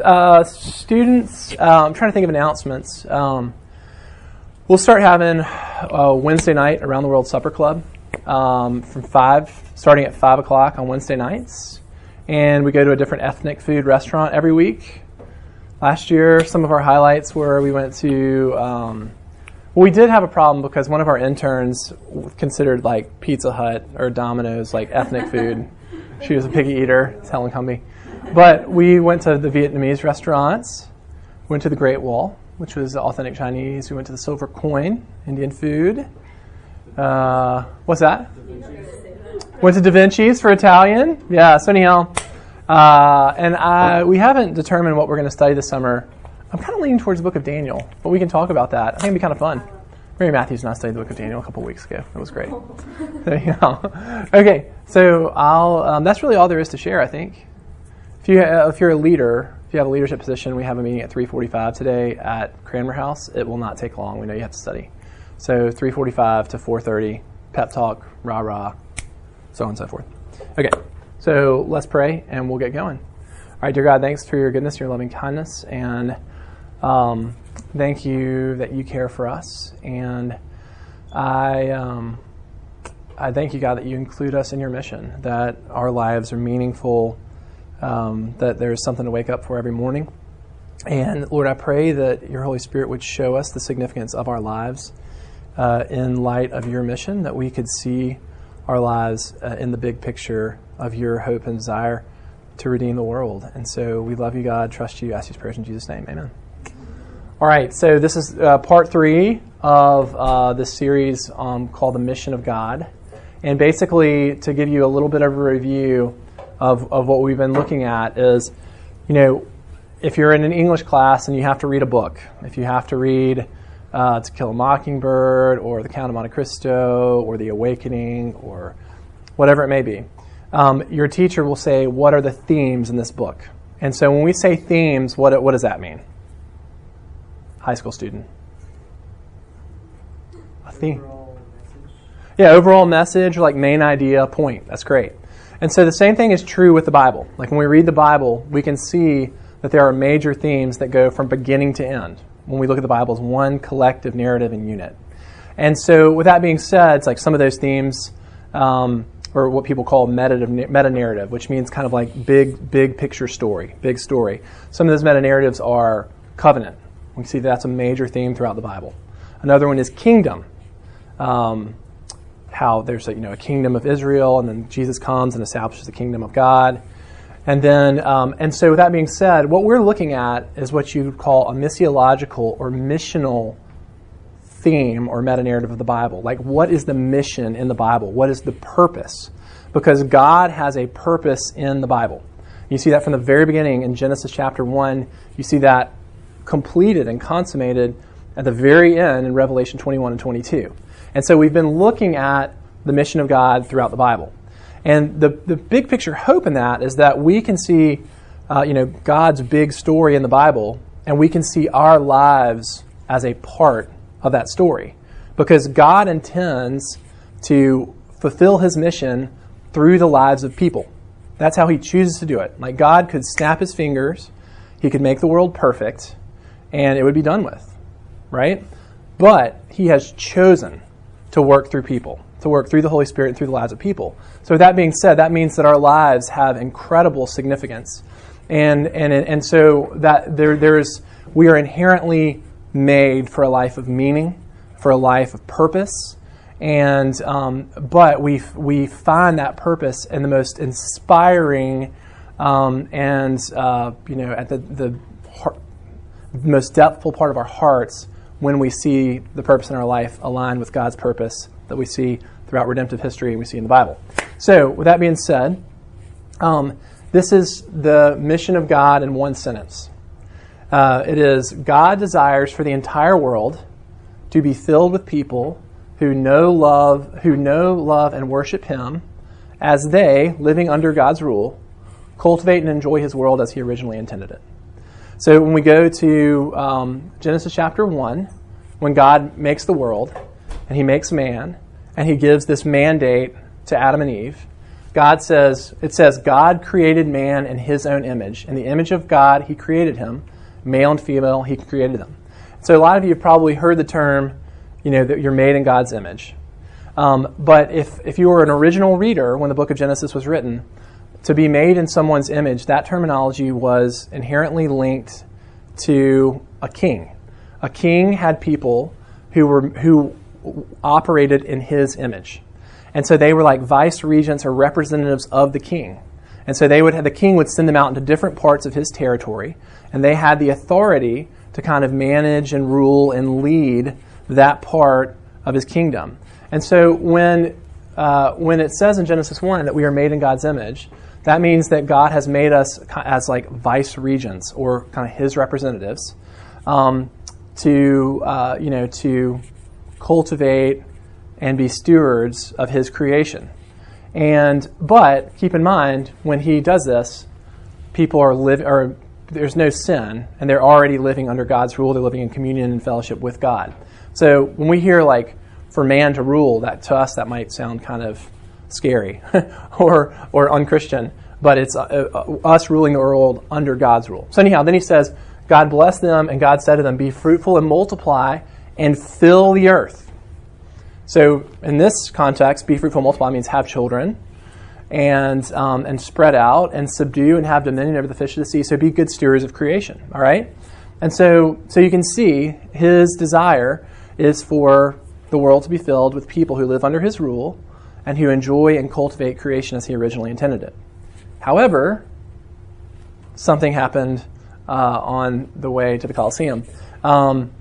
Uh, students, uh, I'm trying to think of announcements. Um, we'll start having a Wednesday night around the World Supper Club um, from five, starting at five o'clock on Wednesday nights, and we go to a different ethnic food restaurant every week. Last year, some of our highlights were we went to. Um, well, we did have a problem because one of our interns considered like Pizza Hut or Domino's like ethnic food. she was a piggy eater. It's Helen Cumby. But we went to the Vietnamese restaurants, went to the Great Wall, which was authentic Chinese. We went to the Silver Coin, Indian food. Uh, what's that? Went to Da Vinci's for Italian. Yeah, so anyhow. Uh, and I, we haven't determined what we're going to study this summer. I'm kind of leaning towards the book of Daniel, but we can talk about that. I think it'd be kind of fun. Mary Matthews and I studied the book of Daniel a couple weeks ago. It was great. so, you know. Okay, so I'll, um, that's really all there is to share, I think. If, you, uh, if you're a leader, if you have a leadership position, we have a meeting at 3:45 today at Cranmer House. It will not take long. We know you have to study. So 3:45 to 4:30, pep talk, rah rah, so on and so forth. Okay, so let's pray and we'll get going. All right, dear God, thanks for your goodness, your loving kindness, and um, thank you that you care for us. And I, um, I thank you, God, that you include us in your mission, that our lives are meaningful um, that there's something to wake up for every morning. And Lord, I pray that your Holy Spirit would show us the significance of our lives uh, in light of your mission, that we could see our lives uh, in the big picture of your hope and desire to redeem the world. And so we love you, God, trust you, ask these prayers in Jesus' name. Amen. All right, so this is uh, part three of uh, this series um, called The Mission of God. And basically, to give you a little bit of a review, of, of what we've been looking at is, you know, if you're in an English class and you have to read a book, if you have to read uh, To Kill a Mockingbird or The Count of Monte Cristo or The Awakening or whatever it may be, um, your teacher will say, What are the themes in this book? And so when we say themes, what, what does that mean? High school student. A theme. Yeah, overall message, like main idea, point. That's great. And so the same thing is true with the Bible. Like when we read the Bible, we can see that there are major themes that go from beginning to end when we look at the Bible as one collective narrative and unit. And so, with that being said, it's like some of those themes, um, or what people call meta narrative, which means kind of like big, big picture story, big story. Some of those meta narratives are covenant. We see that's a major theme throughout the Bible. Another one is kingdom. Um, how there's a, you know, a kingdom of Israel, and then Jesus comes and establishes the kingdom of God. And then, um, and so with that being said, what we're looking at is what you would call a missiological or missional theme or meta narrative of the Bible. Like, what is the mission in the Bible? What is the purpose? Because God has a purpose in the Bible. You see that from the very beginning in Genesis chapter 1. You see that completed and consummated at the very end in Revelation 21 and 22. And so we've been looking at the mission of God throughout the Bible. And the, the big picture hope in that is that we can see, uh, you know, God's big story in the Bible, and we can see our lives as a part of that story. Because God intends to fulfill his mission through the lives of people. That's how he chooses to do it. Like God could snap his fingers, he could make the world perfect, and it would be done with, right? But he has chosen to work through people, to work through the Holy Spirit and through the lives of people. So, with that being said, that means that our lives have incredible significance. And, and, and so that there, there's, we are inherently made for a life of meaning, for a life of purpose. And, um, but we, we find that purpose in the most inspiring um, and, uh, you know, at the, the heart, most depthful part of our hearts when we see the purpose in our life aligned with God's purpose that we see throughout redemptive history and we see in the Bible. So, with that being said, um, this is the mission of God in one sentence. Uh, it is God desires for the entire world to be filled with people who know love, who know love and worship Him, as they, living under God's rule, cultivate and enjoy His world as He originally intended it. So when we go to um, Genesis chapter 1, when God makes the world and he makes man and he gives this mandate to Adam and Eve God says, it says, God created man in his own image. In the image of God, he created him. Male and female, he created them. So a lot of you have probably heard the term, you know, that you're made in God's image. Um, but if, if you were an original reader when the book of Genesis was written, to be made in someone's image, that terminology was inherently linked to a king. A king had people who were who operated in his image. And so they were like vice regents or representatives of the king. And so they would have, the king would send them out into different parts of his territory, and they had the authority to kind of manage and rule and lead that part of his kingdom. And so when uh, when it says in Genesis 1 that we are made in God's image, that means that God has made us as like vice regents or kind of his representatives um, to, uh, you know, to cultivate and be stewards of his creation. And but keep in mind when he does this, people are living or there's no sin and they're already living under God's rule. They're living in communion and fellowship with God. So when we hear like for man to rule, that to us that might sound kind of scary or or unchristian, but it's uh, uh, us ruling the world under God's rule. So anyhow, then he says, God blessed them, and God said to them, "Be fruitful and multiply, and fill the earth." So in this context, be fruitful and multiply means have children and, um, and spread out and subdue and have dominion over the fish of the sea. So be good stewards of creation, all right? And so, so you can see his desire is for the world to be filled with people who live under his rule and who enjoy and cultivate creation as he originally intended it. However, something happened uh, on the way to the Colosseum. Um,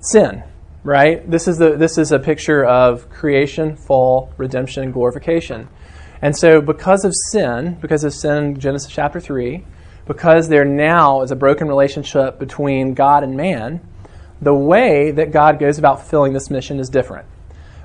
sin right? This is, the, this is a picture of creation, fall, redemption, and glorification. And so, because of sin, because of sin in Genesis chapter 3, because there now is a broken relationship between God and man, the way that God goes about fulfilling this mission is different.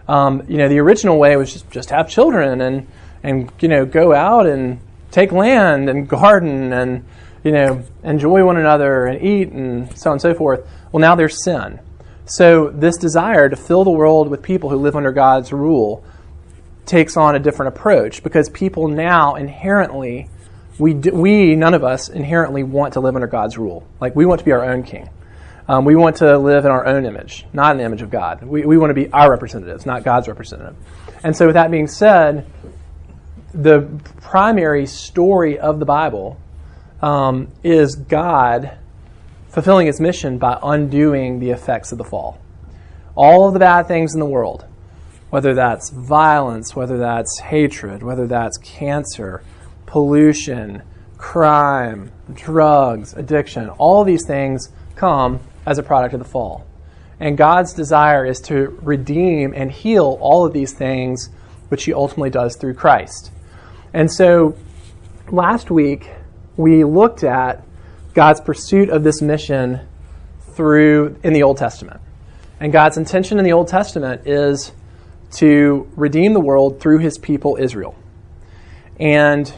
Um, you know, the original way was just, just have children and, and, you know, go out and take land and garden and, you know, enjoy one another and eat and so on and so forth. Well, now there's sin. So, this desire to fill the world with people who live under God's rule takes on a different approach because people now inherently, we, we none of us inherently want to live under God's rule. Like, we want to be our own king. Um, we want to live in our own image, not in the image of God. We, we want to be our representatives, not God's representative. And so, with that being said, the primary story of the Bible um, is God fulfilling its mission by undoing the effects of the fall. All of the bad things in the world, whether that's violence, whether that's hatred, whether that's cancer, pollution, crime, drugs, addiction, all these things come as a product of the fall. And God's desire is to redeem and heal all of these things, which He ultimately does through Christ. And so last week, we looked at God's pursuit of this mission through in the Old Testament. And God's intention in the Old Testament is to redeem the world through his people Israel. And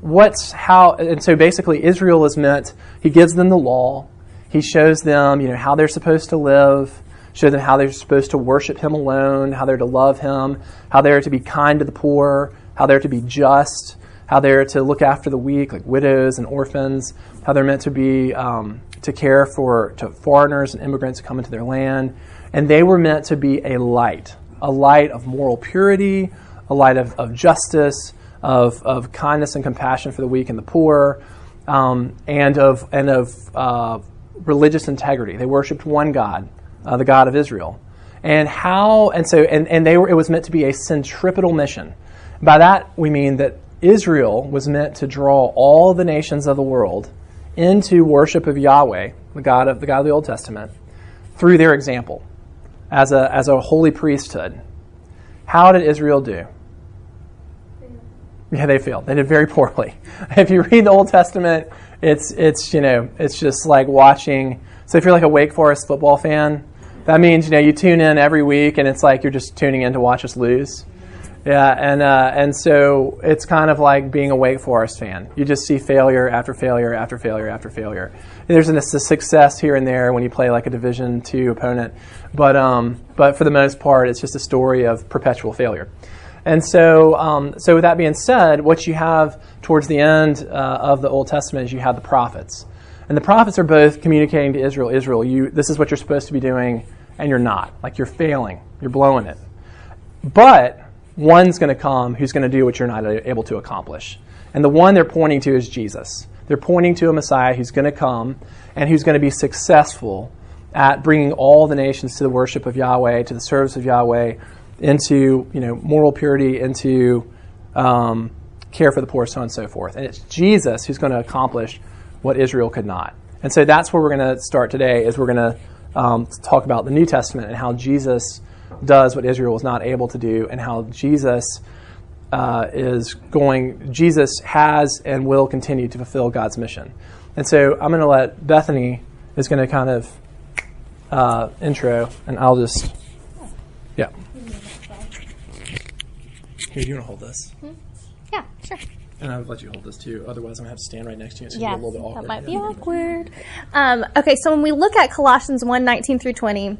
what's how and so basically Israel is meant he gives them the law. He shows them, you know, how they're supposed to live, show them how they're supposed to worship him alone, how they're to love him, how they're to be kind to the poor, how they're to be just, how they're to look after the weak, like widows and orphans, how they're meant to be um, to care for to foreigners and immigrants who come into their land, and they were meant to be a light, a light of moral purity, a light of, of justice, of, of kindness and compassion for the weak and the poor, um, and of and of uh, religious integrity. They worshipped one God, uh, the God of Israel, and how and so and, and they were it was meant to be a centripetal mission. By that we mean that Israel was meant to draw all the nations of the world into worship of Yahweh, the God of the God of the Old Testament, through their example as a as a holy priesthood. How did Israel do? Yeah, they failed. They did very poorly. If you read the Old Testament, it's it's you know it's just like watching. So if you're like a Wake Forest football fan, that means you know you tune in every week and it's like you're just tuning in to watch us lose. Yeah, and uh, and so it's kind of like being a Wake Forest fan. You just see failure after failure after failure after failure. There's a success here and there when you play like a Division two opponent, but um, but for the most part, it's just a story of perpetual failure. And so, um, so with that being said, what you have towards the end uh, of the Old Testament is you have the prophets. And the prophets are both communicating to Israel, Israel, you, this is what you're supposed to be doing, and you're not. Like you're failing, you're blowing it. But one's going to come who's going to do what you're not able to accomplish. And the one they're pointing to is Jesus. They're pointing to a Messiah who's going to come and who's going to be successful at bringing all the nations to the worship of Yahweh, to the service of Yahweh, into you know moral purity, into um, care for the poor, so on and so forth. And it's Jesus who's going to accomplish what Israel could not. And so that's where we're going to start today. Is we're going to um, talk about the New Testament and how Jesus does what Israel was not able to do, and how Jesus uh, is going. Jesus has and will continue to fulfill God's mission. And so I'm going to let Bethany is going to kind of uh, intro, and I'll just yeah. Here, do you want to hold this? Hmm? Yeah, sure. And I would let you hold this too. Otherwise, I'm gonna have to stand right next to you. It's yeah, a little bit awkward. That might be awkward. Um, okay, so when we look at Colossians 1 19 through 20,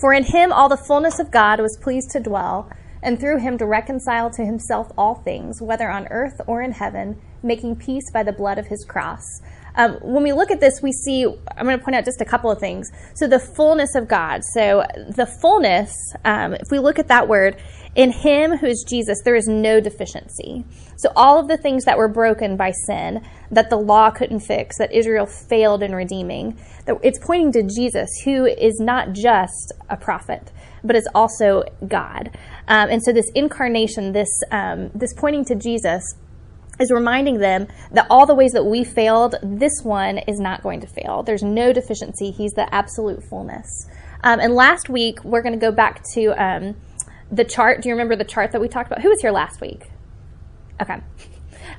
for in him all the fullness of God was pleased to dwell, and through him to reconcile to himself all things, whether on earth or in heaven, making peace by the blood of his cross. Um, when we look at this, we see, I'm going to point out just a couple of things. So, the fullness of God. So, the fullness, um, if we look at that word, in him who is Jesus, there is no deficiency. So, all of the things that were broken by sin, that the law couldn't fix, that Israel failed in redeeming, it's pointing to Jesus, who is not just a prophet, but is also God. Um, and so, this incarnation, this, um, this pointing to Jesus, is reminding them that all the ways that we failed, this one is not going to fail. There's no deficiency. He's the absolute fullness. Um, and last week, we're going to go back to um, the chart. Do you remember the chart that we talked about? Who was here last week? Okay.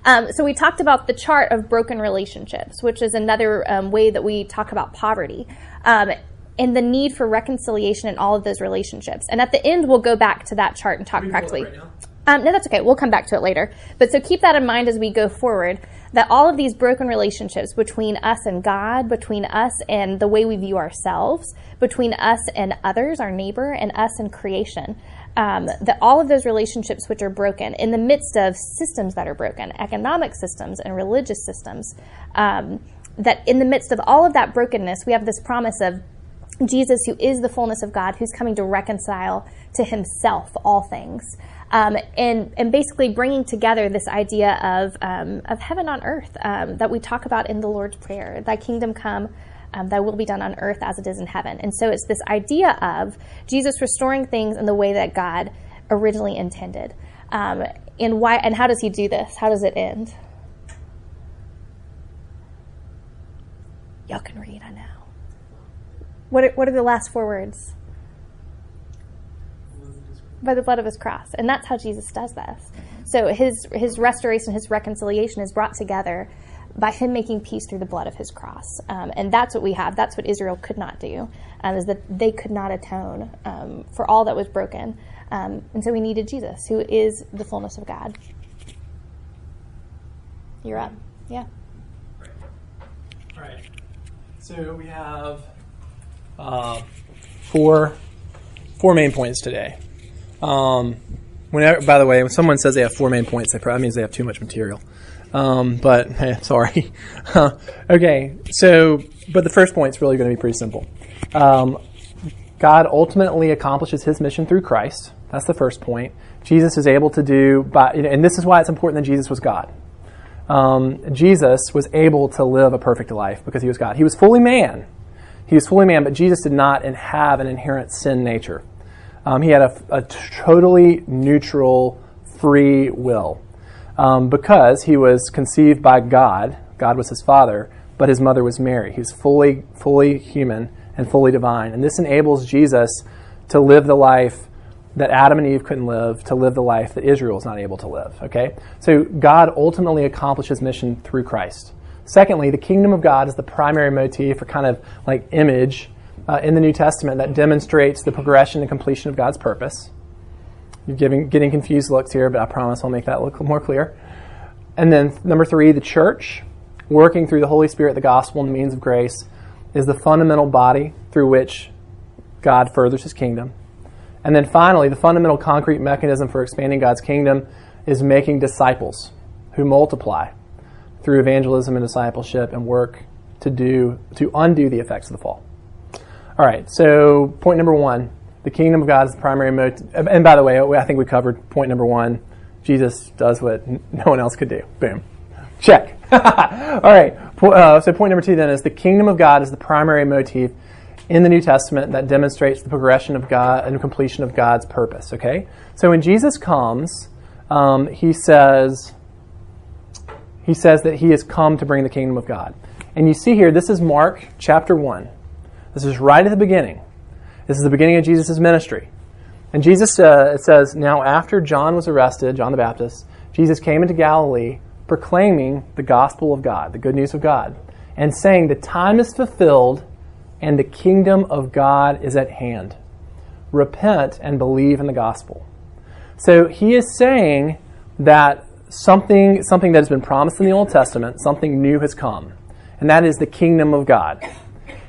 Um, so we talked about the chart of broken relationships, which is another um, way that we talk about poverty um, and the need for reconciliation in all of those relationships. And at the end, we'll go back to that chart and talk practically. Right um, no, that's okay. We'll come back to it later. But so keep that in mind as we go forward that all of these broken relationships between us and God, between us and the way we view ourselves, between us and others, our neighbor, and us and creation, um, that all of those relationships which are broken in the midst of systems that are broken, economic systems and religious systems, um, that in the midst of all of that brokenness, we have this promise of Jesus, who is the fullness of God, who's coming to reconcile to himself all things um, and and basically bringing together this idea of um, of heaven on earth um, that we talk about in the Lord's prayer. Thy kingdom come. Um, thy will be done on earth as it is in heaven. And so it's this idea of Jesus restoring things in the way that God originally intended. Um, and why? And how does He do this? How does it end? Y'all can read. I know. What are, what are the last four words? by the blood of his cross. And that's how Jesus does this. So his his restoration, his reconciliation is brought together by him making peace through the blood of his cross. Um, and that's what we have. That's what Israel could not do, um, is that they could not atone um, for all that was broken. Um, and so we needed Jesus, who is the fullness of God. You're up. Yeah. All right. So we have uh, four four main points today. Um, whenever, by the way, when someone says they have four main points, that probably means they have too much material. Um, but hey, sorry. okay, so but the first point is really going to be pretty simple. Um, God ultimately accomplishes His mission through Christ. That's the first point. Jesus is able to do, by, and this is why it's important that Jesus was God. Um, Jesus was able to live a perfect life because he was God. He was fully man. He was fully man, but Jesus did not have an inherent sin nature. Um, he had a, a, totally neutral, free will um, because he was conceived by God. God was his father, but his mother was Mary. He was fully, fully human and fully divine. And this enables Jesus to live the life that Adam and Eve couldn't live, to live the life that Israel is not able to live. Okay? So God ultimately accomplishes mission through Christ. Secondly, the kingdom of God is the primary motif or kind of like image uh, in the New Testament that demonstrates the progression and completion of God's purpose. You're giving, getting confused looks here, but I promise I'll make that look more clear. And then number three, the church, working through the Holy Spirit, the gospel, and the means of grace, is the fundamental body through which God furthers his kingdom. And then finally, the fundamental concrete mechanism for expanding God's kingdom is making disciples who multiply through evangelism and discipleship and work to do to undo the effects of the fall. All right, so point number one, the kingdom of God is the primary motive. And by the way, I think we covered point number one. Jesus does what no one else could do. Boom. Check. All right, uh, so point number two then is the kingdom of God is the primary motif in the New Testament that demonstrates the progression of God and completion of God's purpose. Okay, so when Jesus comes, um, he says he says that he has come to bring the kingdom of God. And you see here, this is Mark chapter one. This is right at the beginning. This is the beginning of Jesus' ministry. And Jesus uh, it says, now after John was arrested, John the Baptist, Jesus came into Galilee proclaiming the gospel of God, the good news of God, and saying, the time is fulfilled and the kingdom of God is at hand. Repent and believe in the gospel. So he is saying that something, something that has been promised in the Old Testament, something new has come, and that is the kingdom of God.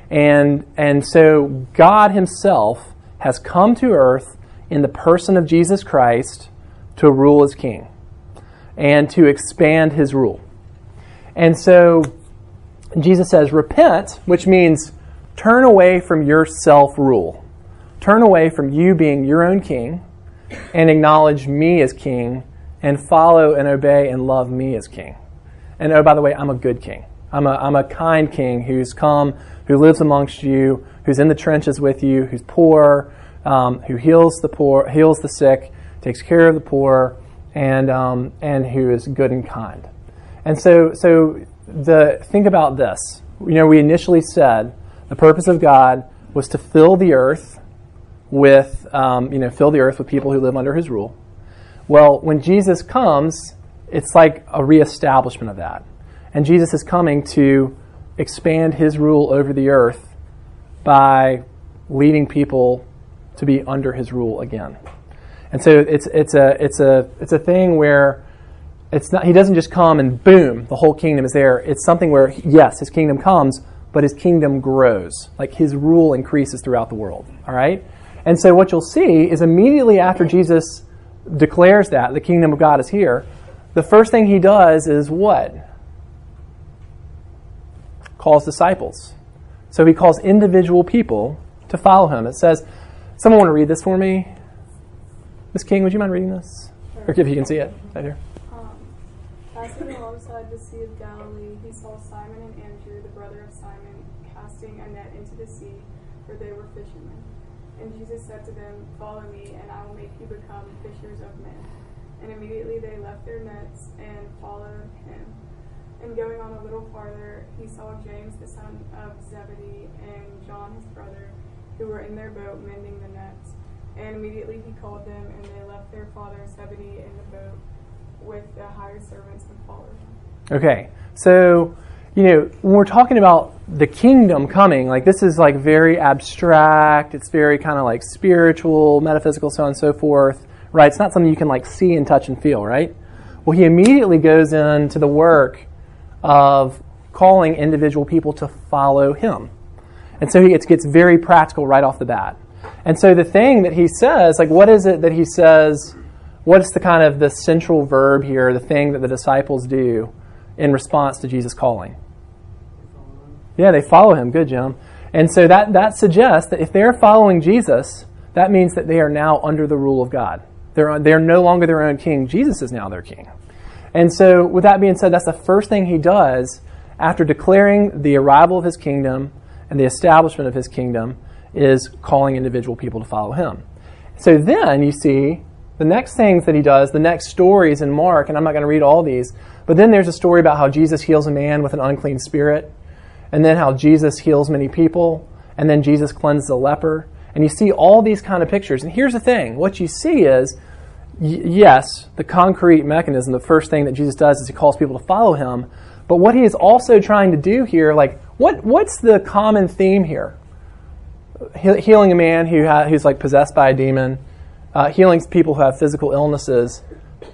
And, and so God himself has come to earth in the person of Jesus Christ to rule as king and to expand his rule. And so Jesus says, repent, which means turn away from your self rule. Turn away from you being your own king and acknowledge me as king and follow and obey and love me as king. And oh, by the way, I'm a good king. I'm a, I'm a kind king who's come, who lives amongst you, who's in the trenches with you, who's poor, um, who heals the poor, heals the sick, takes care of the poor, and, um, and who is good and kind. And so, so the, think about this. You know, we initially said the purpose of God was to fill the earth with, um, you know, fill the earth with people who live under his rule. Well, when Jesus comes, it's like a reestablishment of that. And Jesus is coming to expand his rule over the earth by leading people to be under his rule again. And so it's, it's, a, it's, a, it's a thing where it's not, he doesn't just come and boom, the whole kingdom is there. It's something where, yes, his kingdom comes, but his kingdom grows. Like his rule increases throughout the world. All right? And so what you'll see is immediately after Jesus declares that the kingdom of God is here, the first thing he does is what? Calls disciples. So he calls individual people to follow him. It says, someone want to read this for me? Miss King, would you mind reading this? Sure. Or if you can see it right here. Um, passing alongside the Sea of Galilee, he saw Simon and Andrew, the brother of Simon, casting a net into the sea, for they were fishermen. And Jesus said to them, Follow me, and I will make you become fishers of men. And immediately they left their nets and followed him. And going on a little farther, he saw James the son of Zebedee and John his brother, who were in their boat mending the nets. And immediately he called them, and they left their father Zebedee in the boat with the hired servants and followed him. Okay, so you know, when we're talking about the kingdom coming, like this is like very abstract, it's very kind of like spiritual, metaphysical, so on and so forth, right? It's not something you can like see and touch and feel, right? Well, he immediately goes into the work of calling individual people to follow him. And so he gets, gets very practical right off the bat. And so the thing that he says, like, what is it that he says? What's the kind of the central verb here, the thing that the disciples do in response to Jesus calling? Yeah, they follow him. Good, Jim. And so that, that suggests that if they're following Jesus, that means that they are now under the rule of God. They're, they're no longer their own king. Jesus is now their king. And so, with that being said, that's the first thing he does after declaring the arrival of his kingdom and the establishment of his kingdom is calling individual people to follow him. So then you see the next things that he does, the next stories in Mark, and I'm not going to read all these, but then there's a story about how Jesus heals a man with an unclean spirit, and then how Jesus heals many people, and then Jesus cleanses a leper. And you see all these kind of pictures. And here's the thing what you see is, y- yes, the concrete mechanism, the first thing that Jesus does is he calls people to follow him. But what he is also trying to do here, like, what, what's the common theme here? He- healing a man who ha- who's like possessed by a demon, uh, healing people who have physical illnesses,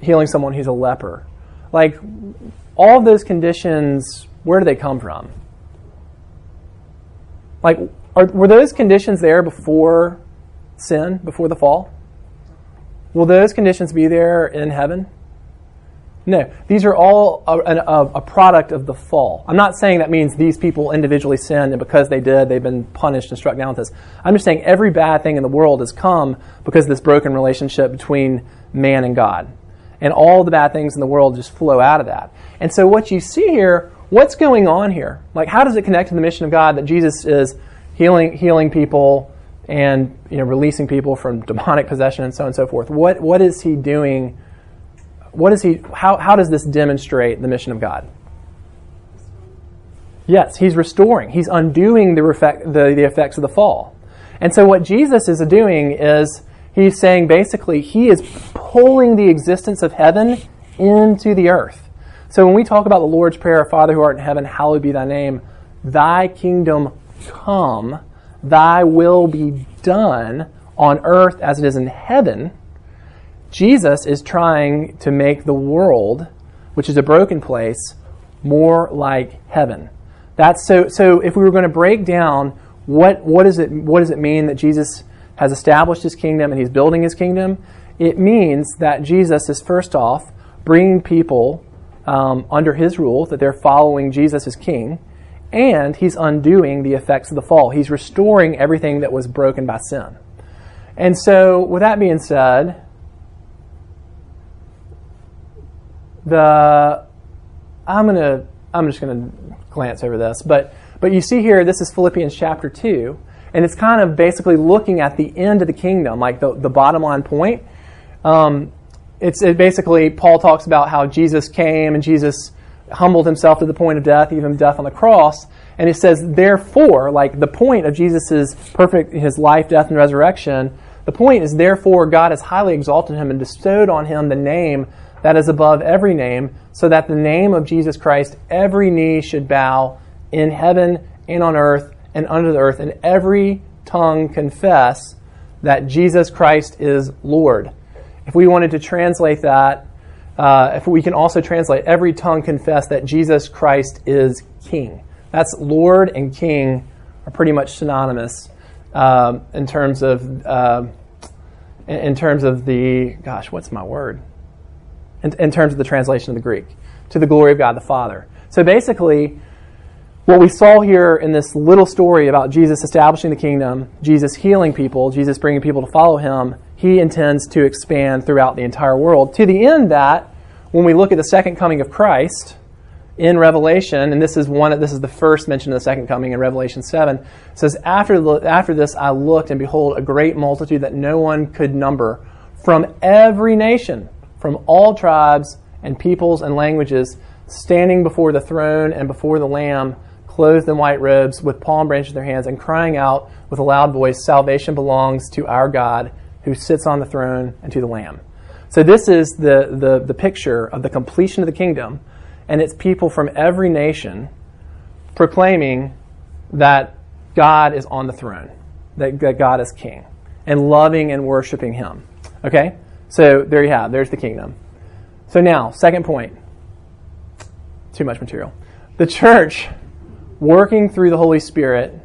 healing someone who's a leper. Like, all of those conditions, where do they come from? Like, are, were those conditions there before sin, before the fall? Will those conditions be there in heaven? No, these are all a, a, a, product of the fall. I'm not saying that means these people individually sinned and because they did, they've been punished and struck down with this. I'm just saying every bad thing in the world has come because of this broken relationship between man and God. And all the bad things in the world just flow out of that. And so what you see here, what's going on here? Like, how does it connect to the mission of God that Jesus is healing, healing people and you know, releasing people from demonic possession and so on and so forth? What, what is he doing? what is he how, how does this demonstrate the mission of god yes he's restoring he's undoing the, the, the effects of the fall and so what jesus is doing is he's saying basically he is pulling the existence of heaven into the earth so when we talk about the lord's prayer father who art in heaven hallowed be thy name thy kingdom come thy will be done on earth as it is in heaven Jesus is trying to make the world, which is a broken place, more like heaven. That's so so if we were going to break down what what is it what does it mean that Jesus has established his kingdom and he's building his kingdom? It means that Jesus is first off bringing people um, under his rule, that they're following Jesus as king, and he's undoing the effects of the fall. He's restoring everything that was broken by sin. And so, with that being said, the I'm gonna I'm just gonna glance over this, but but you see here this is Philippians chapter two, and it's kind of basically looking at the end of the kingdom, like the the bottom line point. Um, it's it basically Paul talks about how Jesus came and Jesus humbled himself to the point of death, even death on the cross. And it says, therefore, like the point of Jesus' perfect, his life, death, and resurrection, the point is, therefore, God has highly exalted him and bestowed on him the name that is above every name, so that the name of Jesus Christ every knee should bow in heaven and on earth and under the earth, and every tongue confess that Jesus Christ is Lord. If we wanted to translate that, uh, if we can also translate every tongue confess that Jesus Christ is King. That's Lord and King are pretty much synonymous um, in terms of uh, in terms of the gosh, what's my word? in, in terms of the translation of the Greek, to the glory of God the Father. So basically, what we saw here in this little story about Jesus establishing the kingdom, Jesus healing people, Jesus bringing people to follow him, he intends to expand throughout the entire world. To the end that when we look at the second coming of Christ in Revelation, and this is one this is the first mention of the second coming in Revelation 7, it says after after this I looked and behold a great multitude that no one could number from every nation from all tribes and peoples and languages, standing before the throne and before the Lamb, clothed in white robes, with palm branches in their hands, and crying out with a loud voice, Salvation belongs to our God who sits on the throne and to the Lamb. So, this is the, the, the picture of the completion of the kingdom, and it's people from every nation proclaiming that God is on the throne, that, that God is king, and loving and worshiping him. Okay? So there you have, there's the kingdom. So now, second point. Too much material. The church, working through the Holy Spirit,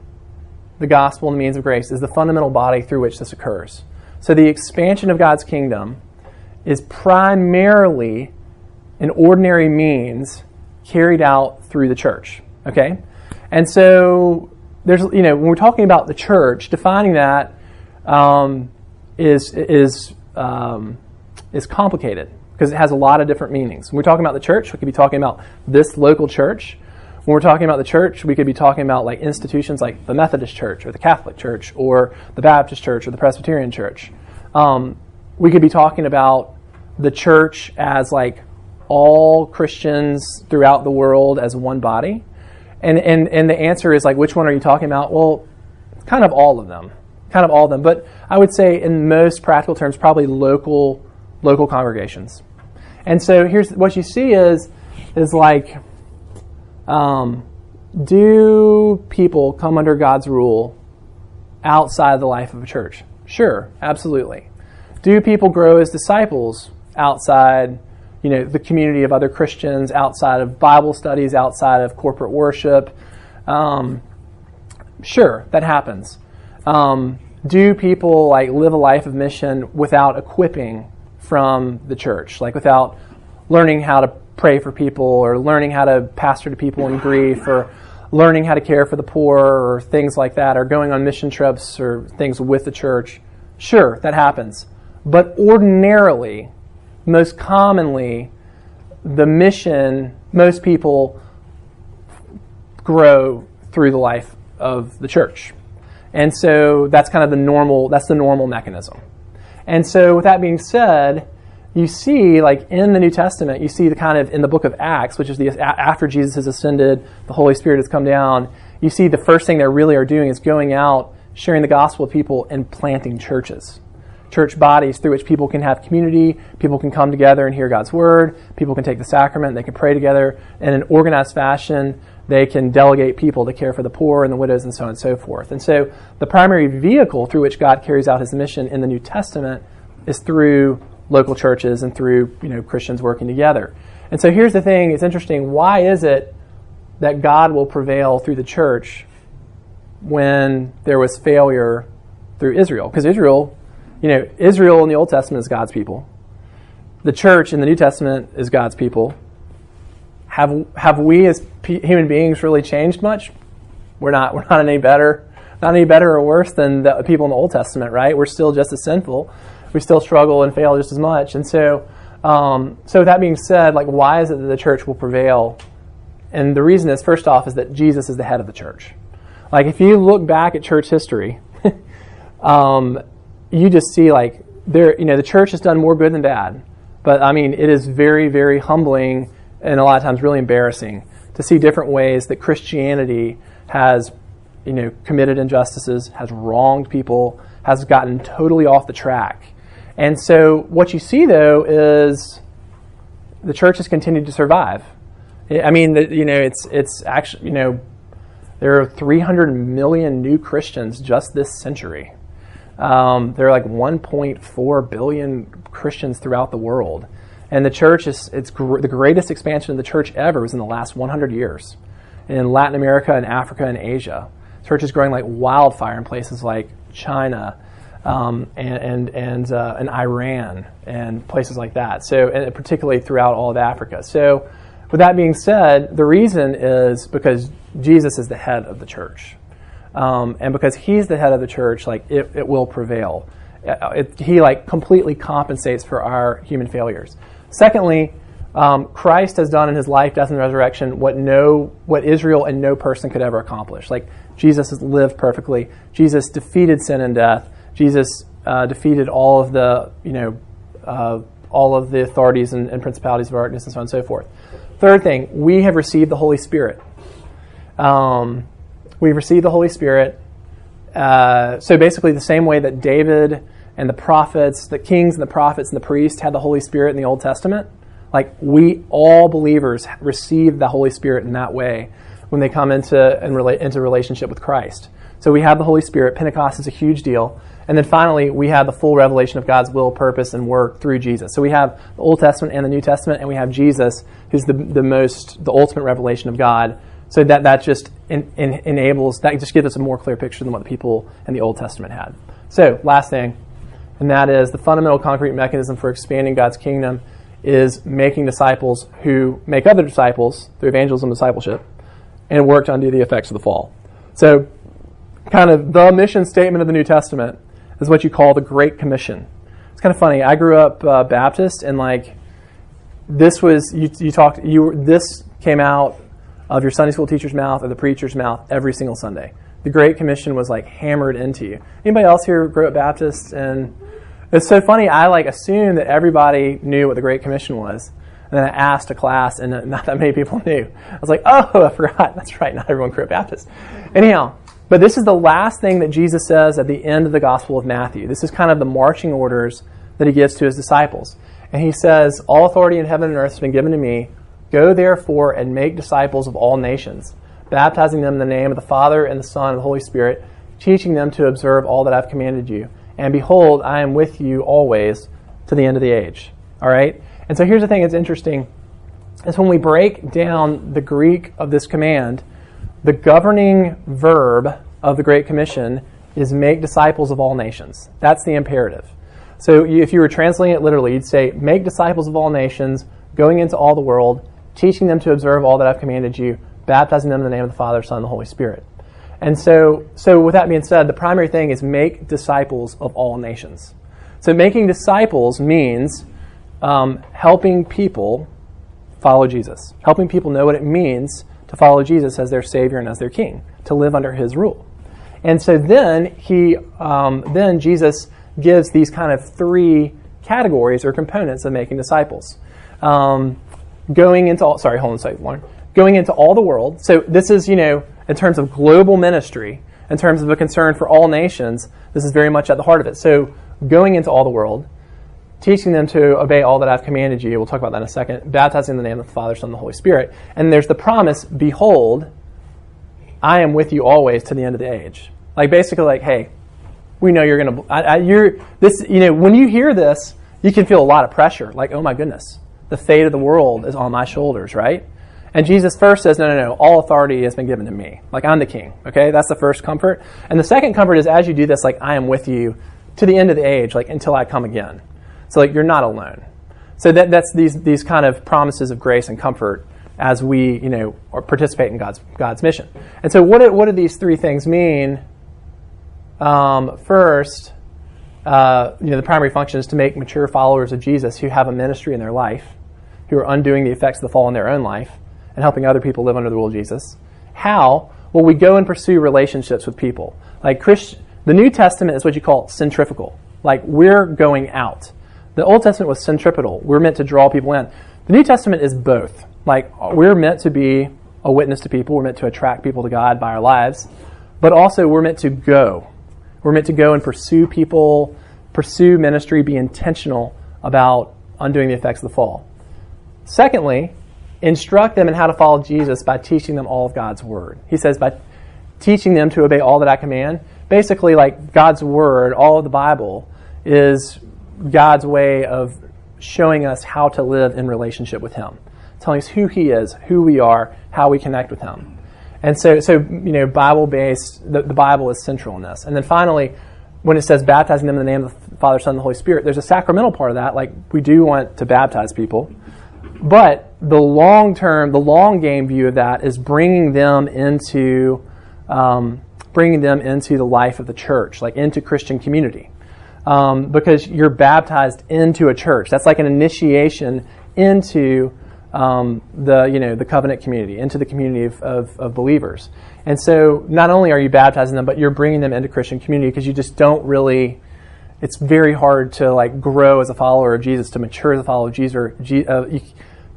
the gospel and the means of grace, is the fundamental body through which this occurs. So the expansion of God's kingdom is primarily an ordinary means carried out through the church. Okay? And so there's you know when we're talking about the church, defining that um, is is um, is complicated because it has a lot of different meanings. When we're talking about the church, we could be talking about this local church. When we're talking about the church, we could be talking about like institutions like the Methodist Church or the Catholic Church or the Baptist Church or the Presbyterian Church. Um, we could be talking about the church as like all Christians throughout the world as one body. And, and, and the answer is like, which one are you talking about? Well, kind of all of them kind of all of them. But I would say, in most practical terms, probably local local congregations. And so here's what you see is is like, um, do people come under God's rule outside the life of a church? Sure, absolutely. Do people grow as disciples outside, you know, the community of other Christians, outside of Bible studies, outside of corporate worship? Um, sure, that happens. Um, do people like live a life of mission without equipping from the church, like without learning how to pray for people or learning how to pastor to people in grief or learning how to care for the poor or things like that or going on mission trips or things with the church. Sure, that happens. But ordinarily, most commonly, the mission, most people grow through the life of the church. And so that's kind of the normal, that's the normal mechanism. And so with that being said, you see, like in the New Testament, you see the kind of in the book of Acts, which is the after Jesus has ascended, the Holy Spirit has come down. You see, the first thing they really are doing is going out, sharing the gospel with people, and planting churches, church bodies through which people can have community, people can come together and hear God's word, people can take the sacrament, they can pray together in an organized fashion. They can delegate people to care for the poor and the widows and so on and so forth. And so, the primary vehicle through which God carries out His mission in the New Testament is through local churches and through you know Christians working together. And so here's the thing: it's interesting. Why is it that God will prevail through the church when there was failure through Israel? Because Israel, you know, Israel in the Old Testament is God's people. The church in the New Testament is God's people. Have have we as p- human beings really changed much? We're not. We're not any better. Not any better or worse than the people in the Old Testament, right? We're still just as sinful we still struggle and fail just as much. And so, um, so that being said, like, why is it that the church will prevail? And the reason is, first off, is that Jesus is the head of the church. Like, if you look back at church history, um, you just see like there, you know, the church has done more good than bad. But I mean, it is very, very humbling and a lot of times really embarrassing to see different ways that Christianity has, you know, committed injustices, has wronged people, has gotten totally off the track. And so what you see, though, is the church has continued to survive. I mean, you know, it's it's actually, you know, there are 300 million new Christians just this century. Um, there are like 1.4 billion Christians throughout the world, and the church is it's gr- the greatest expansion of the church ever was in the last 100 years in Latin America and Africa and Asia. The church is growing like wildfire in places like China um, and and and, uh, and, Iran and places like that. So, and particularly throughout all of Africa. So, with that being said, the reason is because Jesus is the head of the church, um, and because He's the head of the church, like it, it will prevail. Uh, it, he like completely compensates for our human failures. Secondly, um, Christ has done in his life, death, and resurrection what no, what Israel and no person could ever accomplish. Like Jesus has lived perfectly. Jesus defeated sin and death. Jesus uh, defeated all of the, you know, uh, all of the authorities and, and, principalities of darkness and so on and so forth. Third thing, we have received the Holy Spirit. Um, we've received the Holy Spirit. Uh, so basically, the same way that David and the prophets, the kings and the prophets and the priests had the Holy Spirit in the Old Testament, like we all believers receive the Holy Spirit in that way when they come into and relate into relationship with Christ. So we have the Holy Spirit. Pentecost is a huge deal. And then finally, we have the full revelation of God's will, purpose, and work through Jesus. So we have the Old Testament and the New Testament, and we have Jesus, who's the, the most, the ultimate revelation of God. So that, that just in, in, enables, that just gives us a more clear picture than what the people in the Old Testament had. So, last thing, and that is the fundamental concrete mechanism for expanding God's kingdom is making disciples who make other disciples through evangelism and discipleship and work to undo the effects of the fall. So, kind of the mission statement of the New Testament is what you call the Great Commission. It's kind of funny. I grew up uh, Baptist, and like this was you, you talked you this came out of your Sunday school teacher's mouth or the preacher's mouth every single Sunday. The Great Commission was like hammered into you. Anybody else here grew up Baptist? And it's so funny. I like assumed that everybody knew what the Great Commission was. And then I asked a class, and not that many people knew. I was like, oh, I forgot. That's right. Not everyone grew up Baptist. Anyhow, but this is the last thing that Jesus says at the end of the Gospel of Matthew. This is kind of the marching orders that he gives to his disciples. And he says, All authority in heaven and earth has been given to me. Go therefore and make disciples of all nations, baptizing them in the name of the Father and the Son and the Holy Spirit, teaching them to observe all that I've commanded you. And behold, I am with you always to the end of the age. All right? And so here's the thing that's interesting is when we break down the Greek of this command, the governing verb of the Great Commission is make disciples of all nations. That's the imperative. So if you were translating it literally, you'd say, Make disciples of all nations, going into all the world, teaching them to observe all that I've commanded you, baptizing them in the name of the Father, Son, and the Holy Spirit. And so, so with that being said, the primary thing is make disciples of all nations. So making disciples means um, helping people follow Jesus, helping people know what it means to follow Jesus as their Savior and as their King, to live under His rule. And so then he, um, then Jesus gives these kind of three categories or components of making disciples. Um, going into all, sorry, hold on a second, Lauren. Going into all the world. So this is, you know, in terms of global ministry, in terms of a concern for all nations, this is very much at the heart of it. So going into all the world, teaching them to obey all that I've commanded you. We'll talk about that in a second. Baptizing in the name of the Father, Son, and the Holy Spirit. And there's the promise, behold, I am with you always to the end of the age. Like basically, like, hey, we know you're going to. You're this. You know, when you hear this, you can feel a lot of pressure. Like, oh my goodness, the fate of the world is on my shoulders, right? And Jesus first says, no, no, no, all authority has been given to me. Like, I'm the king. Okay, that's the first comfort. And the second comfort is as you do this, like, I am with you to the end of the age, like, until I come again. So, like, you're not alone. So that, that's these these kind of promises of grace and comfort as we, you know, participate in God's God's mission. And so, what do, what do these three things mean? Um, first, uh, you know, the primary function is to make mature followers of Jesus who have a ministry in their life, who are undoing the effects of the fall in their own life, and helping other people live under the rule of Jesus. How? Well, we go and pursue relationships with people. Like Christ, the New Testament is what you call centrifugal. Like we're going out. The Old Testament was centripetal. We're meant to draw people in. The New Testament is both. Like, we're meant to be a witness to people, we're meant to attract people to God by our lives, but also we're meant to go. We're meant to go and pursue people, pursue ministry, be intentional about undoing the effects of the fall. Secondly, instruct them in how to follow Jesus by teaching them all of God's Word. He says, by teaching them to obey all that I command. Basically, like God's Word, all of the Bible, is God's way of showing us how to live in relationship with Him, telling us who He is, who we are, how we connect with Him. And so, so you know, Bible based, the, the Bible is central in this. And then finally, when it says baptizing them in the name of the Father, Son, and the Holy Spirit, there's a sacramental part of that. Like, we do want to baptize people. But the long term, the long game view of that is bringing them into, um, bringing them into the life of the church, like into Christian community um, because you're baptized into a church. That's like an initiation into um, the you know the covenant community, into the community of, of, of, believers. And so, not only are you baptizing them, but you're bringing them into Christian community because you just don't really. It's very hard to like grow as a follower of Jesus, to mature as a follower of Jesus, uh,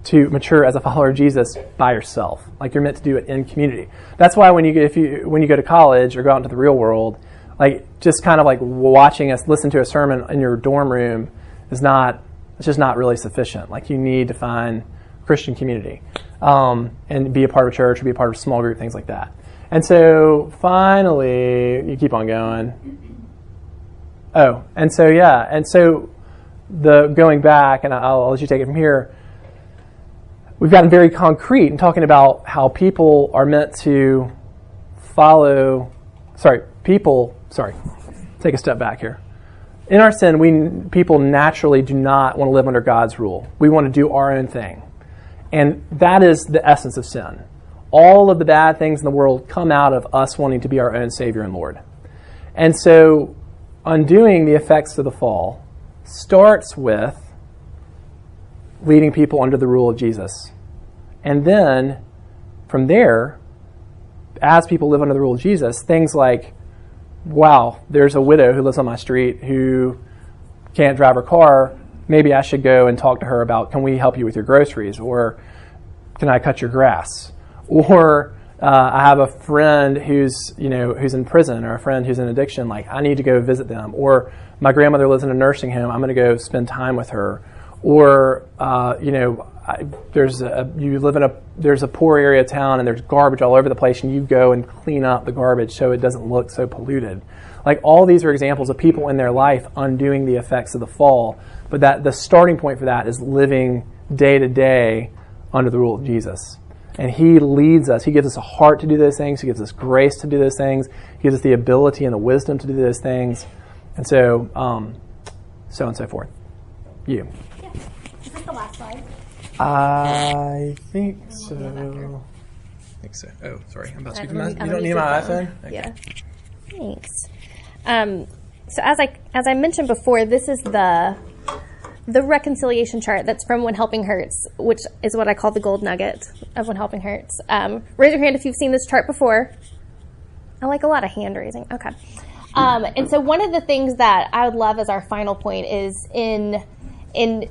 to mature as a follower of Jesus by yourself. Like you're meant to do it in community. That's why when you get, if you when you go to college or go out into the real world, like just kind of like watching us listen to a sermon in your dorm room is not it's just not really sufficient. Like you need to find christian community um, and be a part of a church or be a part of a small group things like that. And so finally you keep on going. Oh and so yeah and so the going back and I'll, I'll let you take it from here we've gotten very concrete in talking about how people are meant to follow sorry people sorry, take a step back here. In our sin, we people naturally do not want to live under God's rule. We want to do our own thing. And that is the essence of sin. All of the bad things in the world come out of us wanting to be our own Savior and Lord. And so, undoing the effects of the fall starts with leading people under the rule of Jesus. And then, from there, as people live under the rule of Jesus, things like wow, there's a widow who lives on my street who can't drive her car. Maybe I should go and talk to her about can we help you with your groceries or can I cut your grass? Or uh, I have a friend who's you know who's in prison or a friend who's in addiction. Like I need to go visit them. Or my grandmother lives in a nursing home. I'm going to go spend time with her. Or uh, you know I, there's a you live in a there's a poor area of town and there's garbage all over the place and you go and clean up the garbage so it doesn't look so polluted. Like all these are examples of people in their life undoing the effects of the fall, but that the starting point for that is living day to day under the rule of Jesus. And he leads us. He gives us a heart to do those things. He gives us grace to do those things. He gives us the ability and the wisdom to do those things. And so, um, so on and so forth. You. Yeah. Is this the last slide? I think so. I think so. Oh, sorry. I'm about to I'm speak to my. gonna- You don't need my your iPhone? Okay. Yeah. Thanks. Um, so as I as I mentioned before, this is the the reconciliation chart that's from When Helping Hurts, which is what I call the gold nugget of When Helping Hurts. Um, raise your hand if you've seen this chart before. I like a lot of hand raising. Okay. Um, and so one of the things that I would love as our final point is in in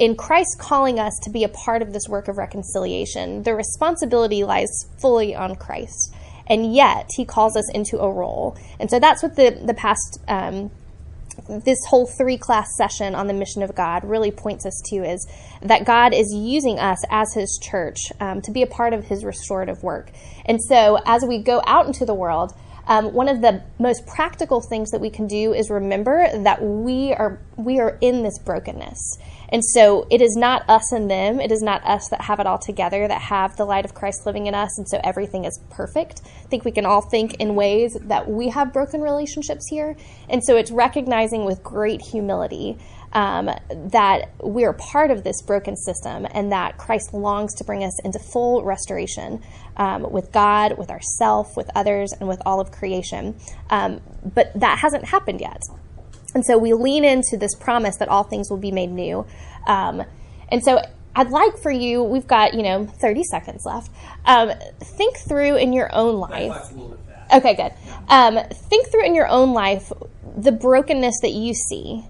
in Christ calling us to be a part of this work of reconciliation, the responsibility lies fully on Christ. And yet, he calls us into a role. And so that's what the, the past, um, this whole three class session on the mission of God really points us to is that God is using us as his church um, to be a part of his restorative work. And so, as we go out into the world, um, one of the most practical things that we can do is remember that we are we are in this brokenness. And so it is not us and them. It is not us that have it all together, that have the light of Christ living in us, and so everything is perfect. I think we can all think in ways that we have broken relationships here. And so it's recognizing with great humility um, that we're part of this broken system and that Christ longs to bring us into full restoration um, with God, with ourself, with others, and with all of creation. Um, but that hasn't happened yet. And so we lean into this promise that all things will be made new. Um, and so I'd like for you, we've got, you know, 30 seconds left. Um, think through in your own life. Okay, good. Um, think through in your own life the brokenness that you see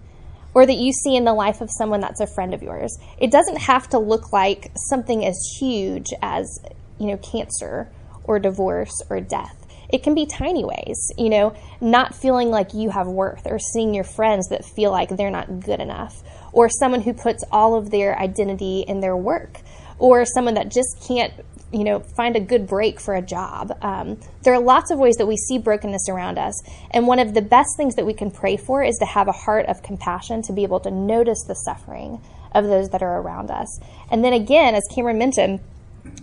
or that you see in the life of someone that's a friend of yours. It doesn't have to look like something as huge as, you know, cancer or divorce or death. It can be tiny ways, you know, not feeling like you have worth or seeing your friends that feel like they're not good enough or someone who puts all of their identity in their work or someone that just can't you know find a good break for a job. Um, there are lots of ways that we see brokenness around us and one of the best things that we can pray for is to have a heart of compassion to be able to notice the suffering of those that are around us. And then again as cameron mentioned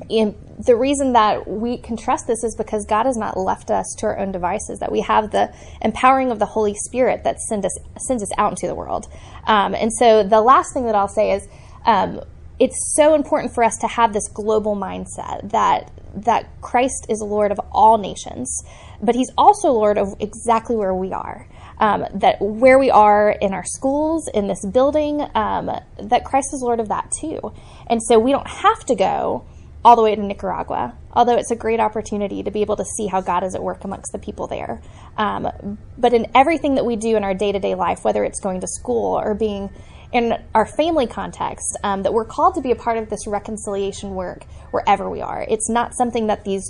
the reason that we can trust this is because God has not left us to our own devices, that we have the empowering of the Holy Spirit that send us, sends us out into the world. Um, and so the last thing that I'll say is um, it's so important for us to have this global mindset that, that Christ is Lord of all nations, but He's also Lord of exactly where we are. Um, that where we are in our schools, in this building, um, that Christ is Lord of that too. And so we don't have to go all the way to Nicaragua, although it's a great opportunity to be able to see how God is at work amongst the people there. Um, but in everything that we do in our day to day life, whether it's going to school or being in our family context, um, that we're called to be a part of this reconciliation work wherever we are. It's not something that these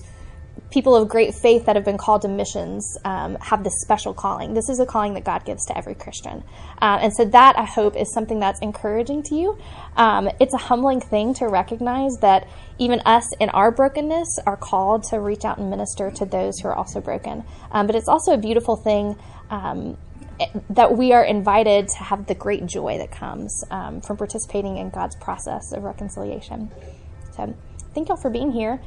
people of great faith that have been called to missions um, have this special calling. This is a calling that God gives to every Christian. Uh, and so that, I hope, is something that's encouraging to you. Um, it's a humbling thing to recognize that even us in our brokenness are called to reach out and minister to those who are also broken. Um, but it's also a beautiful thing. Um, that we are invited to have the great joy that comes um, from participating in God's process of reconciliation. So, thank y'all for being here.